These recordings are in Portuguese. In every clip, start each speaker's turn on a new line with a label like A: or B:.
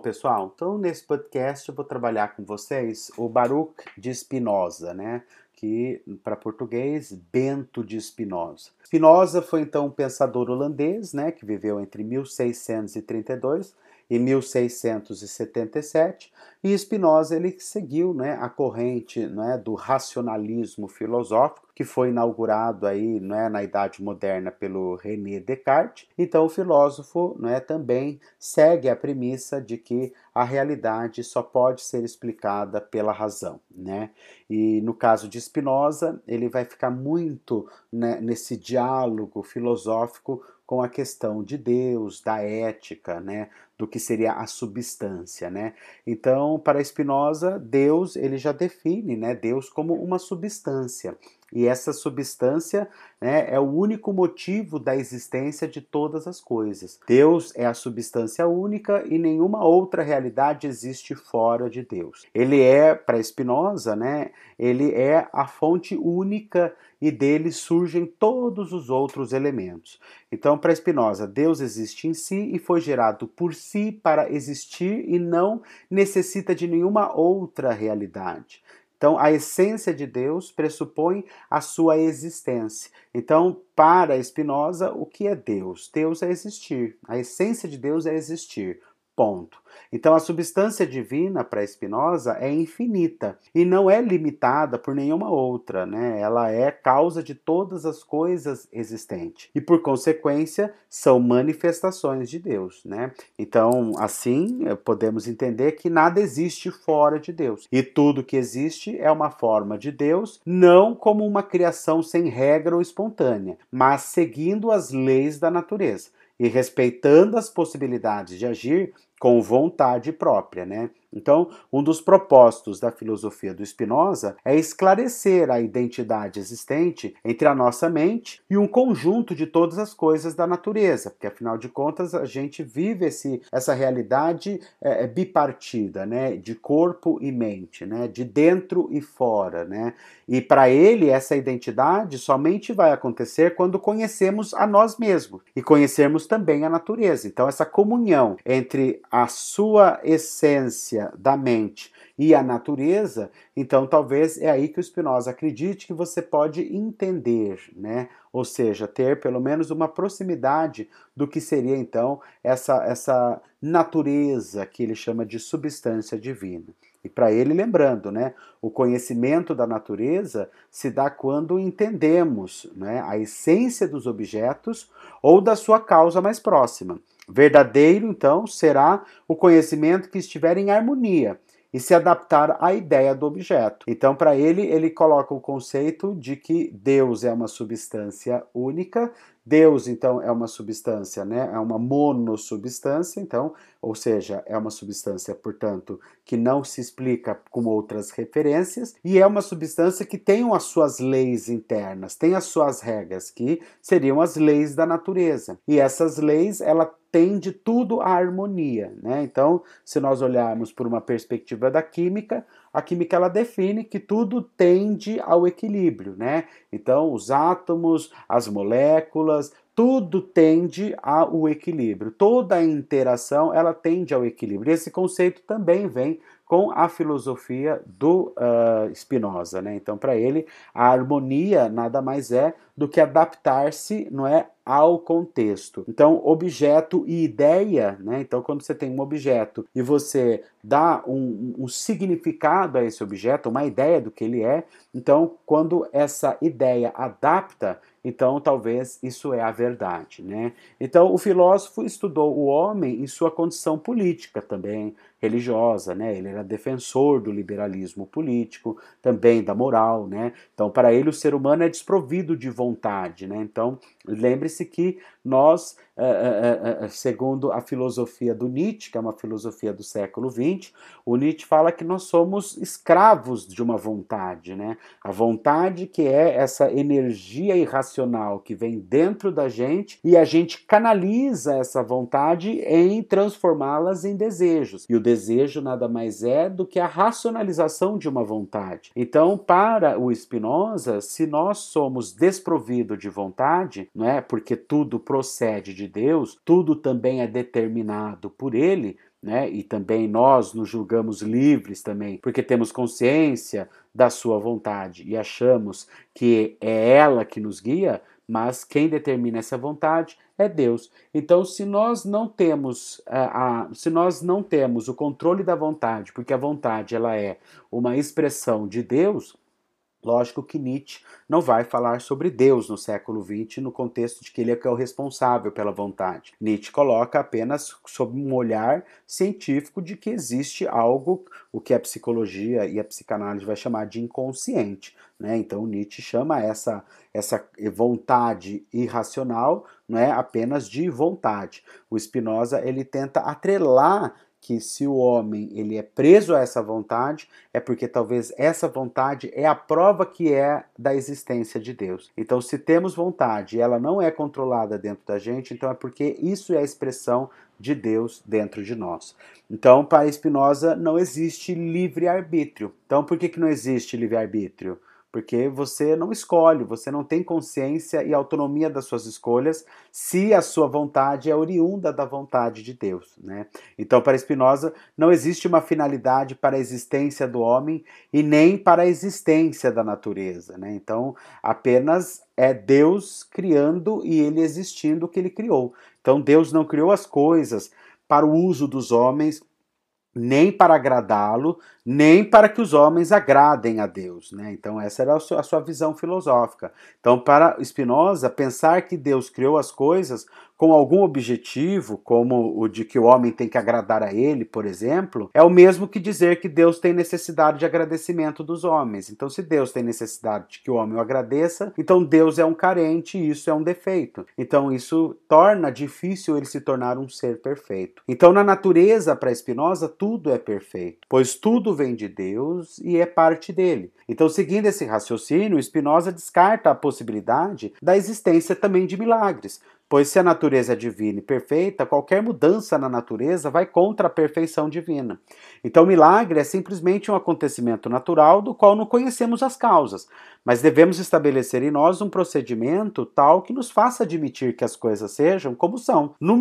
A: pessoal, então nesse podcast eu vou trabalhar com vocês o Baruch de Spinoza, né? Que para português, Bento de Spinoza. Spinoza foi então um pensador holandês, né? Que viveu entre 1632 e 1677, e Spinoza ele seguiu né, a corrente né, do racionalismo filosófico, que foi inaugurado aí né, na Idade Moderna pelo René Descartes. Então o filósofo né, também segue a premissa de que a realidade só pode ser explicada pela razão. Né? E no caso de Spinoza, ele vai ficar muito né, nesse diálogo filosófico com a questão de Deus, da ética, né, do que seria a substância, né? Então, para Spinoza, Deus, ele já define, né, Deus como uma substância. E essa substância né, é o único motivo da existência de todas as coisas. Deus é a substância única e nenhuma outra realidade existe fora de Deus. Ele é, para Spinoza, né, ele é a fonte única e dele surgem todos os outros elementos. Então, para Spinoza, Deus existe em si e foi gerado por si para existir e não necessita de nenhuma outra realidade. Então, a essência de Deus pressupõe a sua existência. Então, para Spinoza, o que é Deus? Deus é existir. A essência de Deus é existir. Ponto. Então, a substância divina para Spinoza é infinita e não é limitada por nenhuma outra, né? Ela é causa de todas as coisas existentes e, por consequência, são manifestações de Deus, né? Então, assim, eh, podemos entender que nada existe fora de Deus e tudo que existe é uma forma de Deus, não como uma criação sem regra ou espontânea, mas seguindo as leis da natureza e respeitando as possibilidades de agir com vontade própria, né? Então, um dos propósitos da filosofia do Spinoza é esclarecer a identidade existente entre a nossa mente e um conjunto de todas as coisas da natureza, porque afinal de contas a gente vive esse, essa realidade é, bipartida, né, de corpo e mente, né, de dentro e fora, né, e para ele essa identidade somente vai acontecer quando conhecemos a nós mesmos e conhecermos também a natureza. Então essa comunhão entre a sua essência da mente e a natureza, então talvez é aí que o Spinoza acredite que você pode entender, né? Ou seja, ter pelo menos uma proximidade do que seria então essa, essa natureza que ele chama de substância divina. E para ele, lembrando, né, o conhecimento da natureza se dá quando entendemos né, a essência dos objetos ou da sua causa mais próxima. Verdadeiro, então, será o conhecimento que estiver em harmonia e se adaptar à ideia do objeto. Então, para ele, ele coloca o conceito de que Deus é uma substância única, Deus, então, é uma substância, né? É uma monossubstância, então, ou seja, é uma substância, portanto, que não se explica com outras referências, e é uma substância que tem as suas leis internas, tem as suas regras, que seriam as leis da natureza. E essas leis, ela tende tudo à harmonia, né? Então, se nós olharmos por uma perspectiva da química, a química ela define que tudo tende ao equilíbrio, né? Então, os átomos, as moléculas, tudo tende ao equilíbrio. Toda interação ela tende ao equilíbrio. Esse conceito também vem com a filosofia do uh, Spinoza, né? Então, para ele, a harmonia nada mais é do que adaptar-se, não é, ao contexto. Então, objeto e ideia, né? Então, quando você tem um objeto e você dá um, um significado a esse objeto, uma ideia do que ele é, então, quando essa ideia adapta, então talvez isso é a verdade, né? Então, o filósofo estudou o homem em sua condição política também, religiosa, né? Ele era defensor do liberalismo político, também da moral, né? Então, para ele o ser humano é desprovido de vontade, né? Então, lembre-se que nós, eh, eh, eh, segundo a filosofia do Nietzsche, que é uma filosofia do século XX, o Nietzsche fala que nós somos escravos de uma vontade, né? A vontade que é essa energia irracional que vem dentro da gente e a gente canaliza essa vontade em transformá-las em desejos. E o desejo nada mais é do que a racionalização de uma vontade. Então, para o Spinoza, se nós somos desprovidos de vontade, não é? Porque tudo procede de Deus, tudo também é determinado por ele, né? E também nós nos julgamos livres também, porque temos consciência da sua vontade e achamos que é ela que nos guia, mas quem determina essa vontade é Deus. Então, se nós não temos a, a, se nós não temos o controle da vontade, porque a vontade ela é uma expressão de Deus, Lógico que Nietzsche não vai falar sobre Deus no século XX no contexto de que ele é, é o responsável pela vontade. Nietzsche coloca apenas sob um olhar científico de que existe algo, o que a psicologia e a psicanálise vai chamar de inconsciente. Né? Então Nietzsche chama essa, essa vontade irracional não é apenas de vontade. O Spinoza ele tenta atrelar que se o homem ele é preso a essa vontade, é porque talvez essa vontade é a prova que é da existência de Deus. Então, se temos vontade e ela não é controlada dentro da gente, então é porque isso é a expressão de Deus dentro de nós. Então, para Spinoza, não existe livre-arbítrio. Então, por que, que não existe livre-arbítrio? Porque você não escolhe, você não tem consciência e autonomia das suas escolhas se a sua vontade é oriunda da vontade de Deus. Né? Então, para Spinoza, não existe uma finalidade para a existência do homem e nem para a existência da natureza. Né? Então, apenas é Deus criando e ele existindo o que ele criou. Então, Deus não criou as coisas para o uso dos homens nem para agradá-lo, nem para que os homens agradem a Deus. Né? Então, essa era a sua visão filosófica. Então, para Spinoza, pensar que Deus criou as coisas com algum objetivo, como o de que o homem tem que agradar a ele, por exemplo, é o mesmo que dizer que Deus tem necessidade de agradecimento dos homens. Então, se Deus tem necessidade de que o homem o agradeça, então Deus é um carente e isso é um defeito. Então, isso torna difícil ele se tornar um ser perfeito. Então, na natureza, para Spinoza, tudo é perfeito, pois tudo vem de Deus e é parte dele. Então, seguindo esse raciocínio, Spinoza descarta a possibilidade da existência também de milagres, Pois se a natureza é divina e perfeita, qualquer mudança na natureza vai contra a perfeição divina. Então, milagre é simplesmente um acontecimento natural do qual não conhecemos as causas, mas devemos estabelecer em nós um procedimento tal que nos faça admitir que as coisas sejam como são, no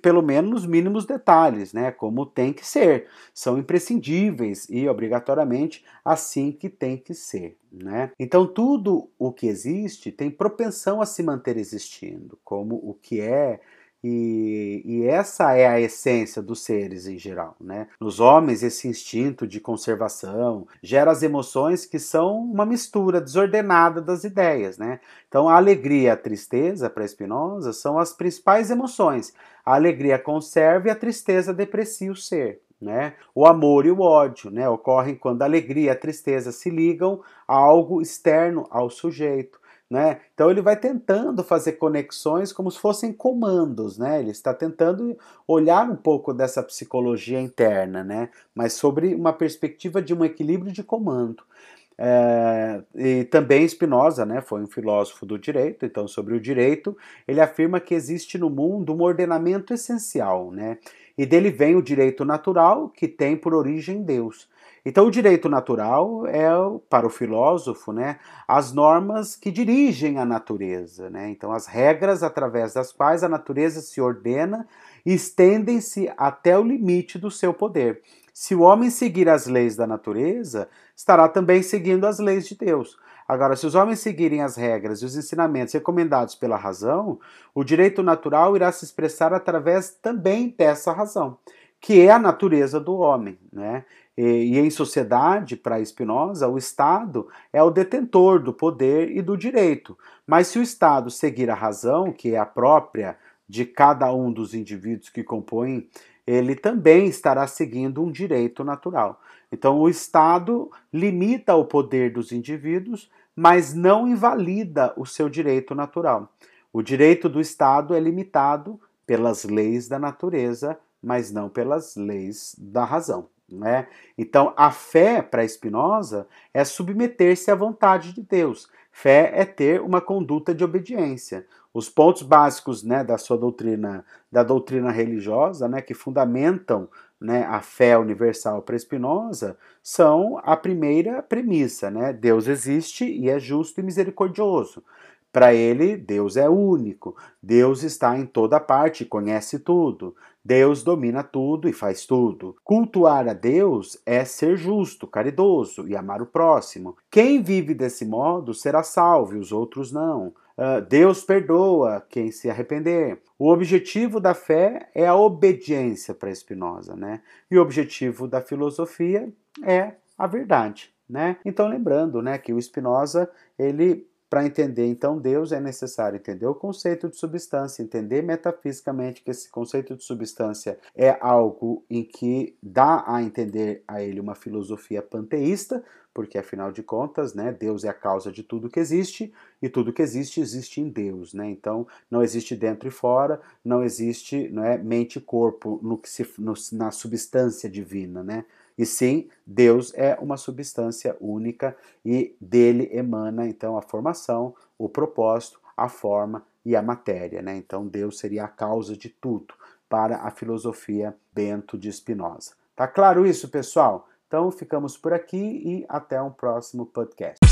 A: pelo menos nos mínimos detalhes, né, como tem que ser. São imprescindíveis e obrigatoriamente assim que tem que ser. Né? Então, tudo o que existe tem propensão a se manter existindo, como o que é e, e, essa é a essência dos seres em geral. Né? Nos homens, esse instinto de conservação gera as emoções que são uma mistura desordenada das ideias. Né? Então, a alegria e a tristeza, para Spinoza, são as principais emoções. A alegria conserva e a tristeza deprecia o ser. Né? O amor e o ódio né, ocorrem quando a alegria e a tristeza se ligam a algo externo ao sujeito. Né? Então ele vai tentando fazer conexões como se fossem comandos, né? Ele está tentando olhar um pouco dessa psicologia interna, né? Mas sobre uma perspectiva de um equilíbrio de comando. É, e também Spinoza, né, foi um filósofo do direito, então sobre o direito, ele afirma que existe no mundo um ordenamento essencial, né, e dele vem o direito natural, que tem por origem Deus. Então, o direito natural é, para o filósofo, né, as normas que dirigem a natureza. Né? Então, as regras através das quais a natureza se ordena estendem-se até o limite do seu poder. Se o homem seguir as leis da natureza, estará também seguindo as leis de Deus. Agora, se os homens seguirem as regras e os ensinamentos recomendados pela razão, o direito natural irá se expressar através também dessa razão, que é a natureza do homem. Né? E, em sociedade, para Spinoza, o Estado é o detentor do poder e do direito. Mas se o Estado seguir a razão, que é a própria de cada um dos indivíduos que compõem, ele também estará seguindo um direito natural. Então, o Estado limita o poder dos indivíduos, mas não invalida o seu direito natural. O direito do Estado é limitado pelas leis da natureza, mas não pelas leis da razão. Né? Então, a fé para Spinoza é submeter-se à vontade de Deus. Fé é ter uma conduta de obediência. Os pontos básicos né, da sua doutrina, da doutrina religiosa, né, que fundamentam né, a fé universal para Spinoza são a primeira premissa, né? Deus existe e é justo e misericordioso. Para ele, Deus é único, Deus está em toda parte, conhece tudo, Deus domina tudo e faz tudo. Cultuar a Deus é ser justo, caridoso e amar o próximo. Quem vive desse modo será salvo e os outros não. Uh, Deus perdoa quem se arrepender. O objetivo da fé é a obediência para Spinoza, né? E o objetivo da filosofia é a verdade, né? Então lembrando, né, que o Spinoza ele para entender então Deus é necessário entender o conceito de substância, entender metafisicamente que esse conceito de substância é algo em que dá a entender a ele uma filosofia panteísta, porque afinal de contas, né, Deus é a causa de tudo que existe e tudo que existe existe em Deus, né? Então não existe dentro e fora, não existe, não é mente e corpo no que se no, na substância divina, né? E sim, Deus é uma substância única e dele emana então a formação, o propósito, a forma e a matéria. Né? Então Deus seria a causa de tudo para a filosofia Bento de Spinoza. Tá claro isso, pessoal? Então ficamos por aqui e até um próximo podcast.